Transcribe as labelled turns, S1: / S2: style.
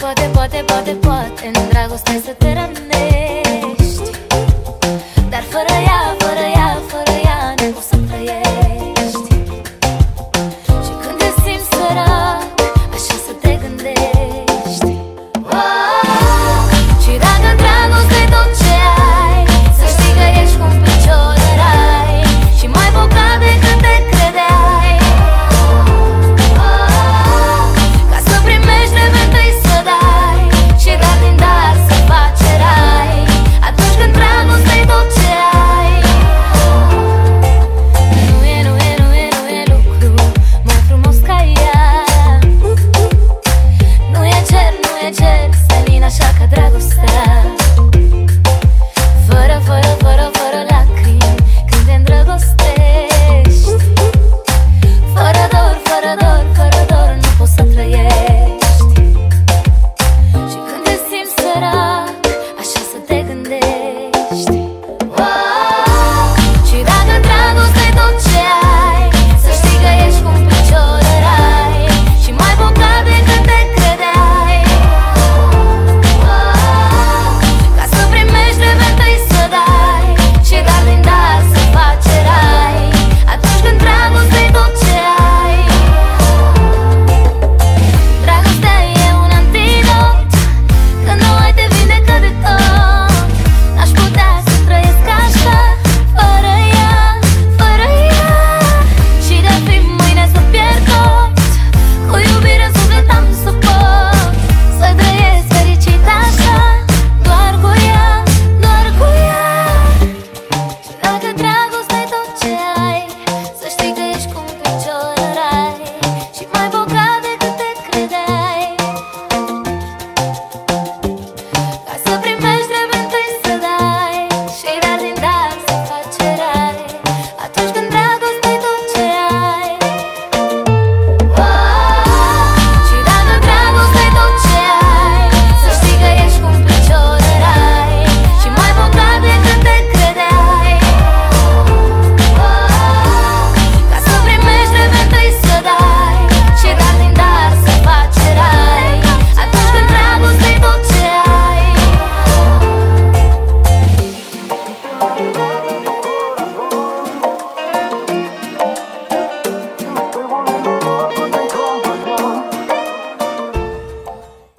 S1: poate, poate, poate, poate În dragoste să te rănești Dar fără ea, fără ea, fără ea Nu poți să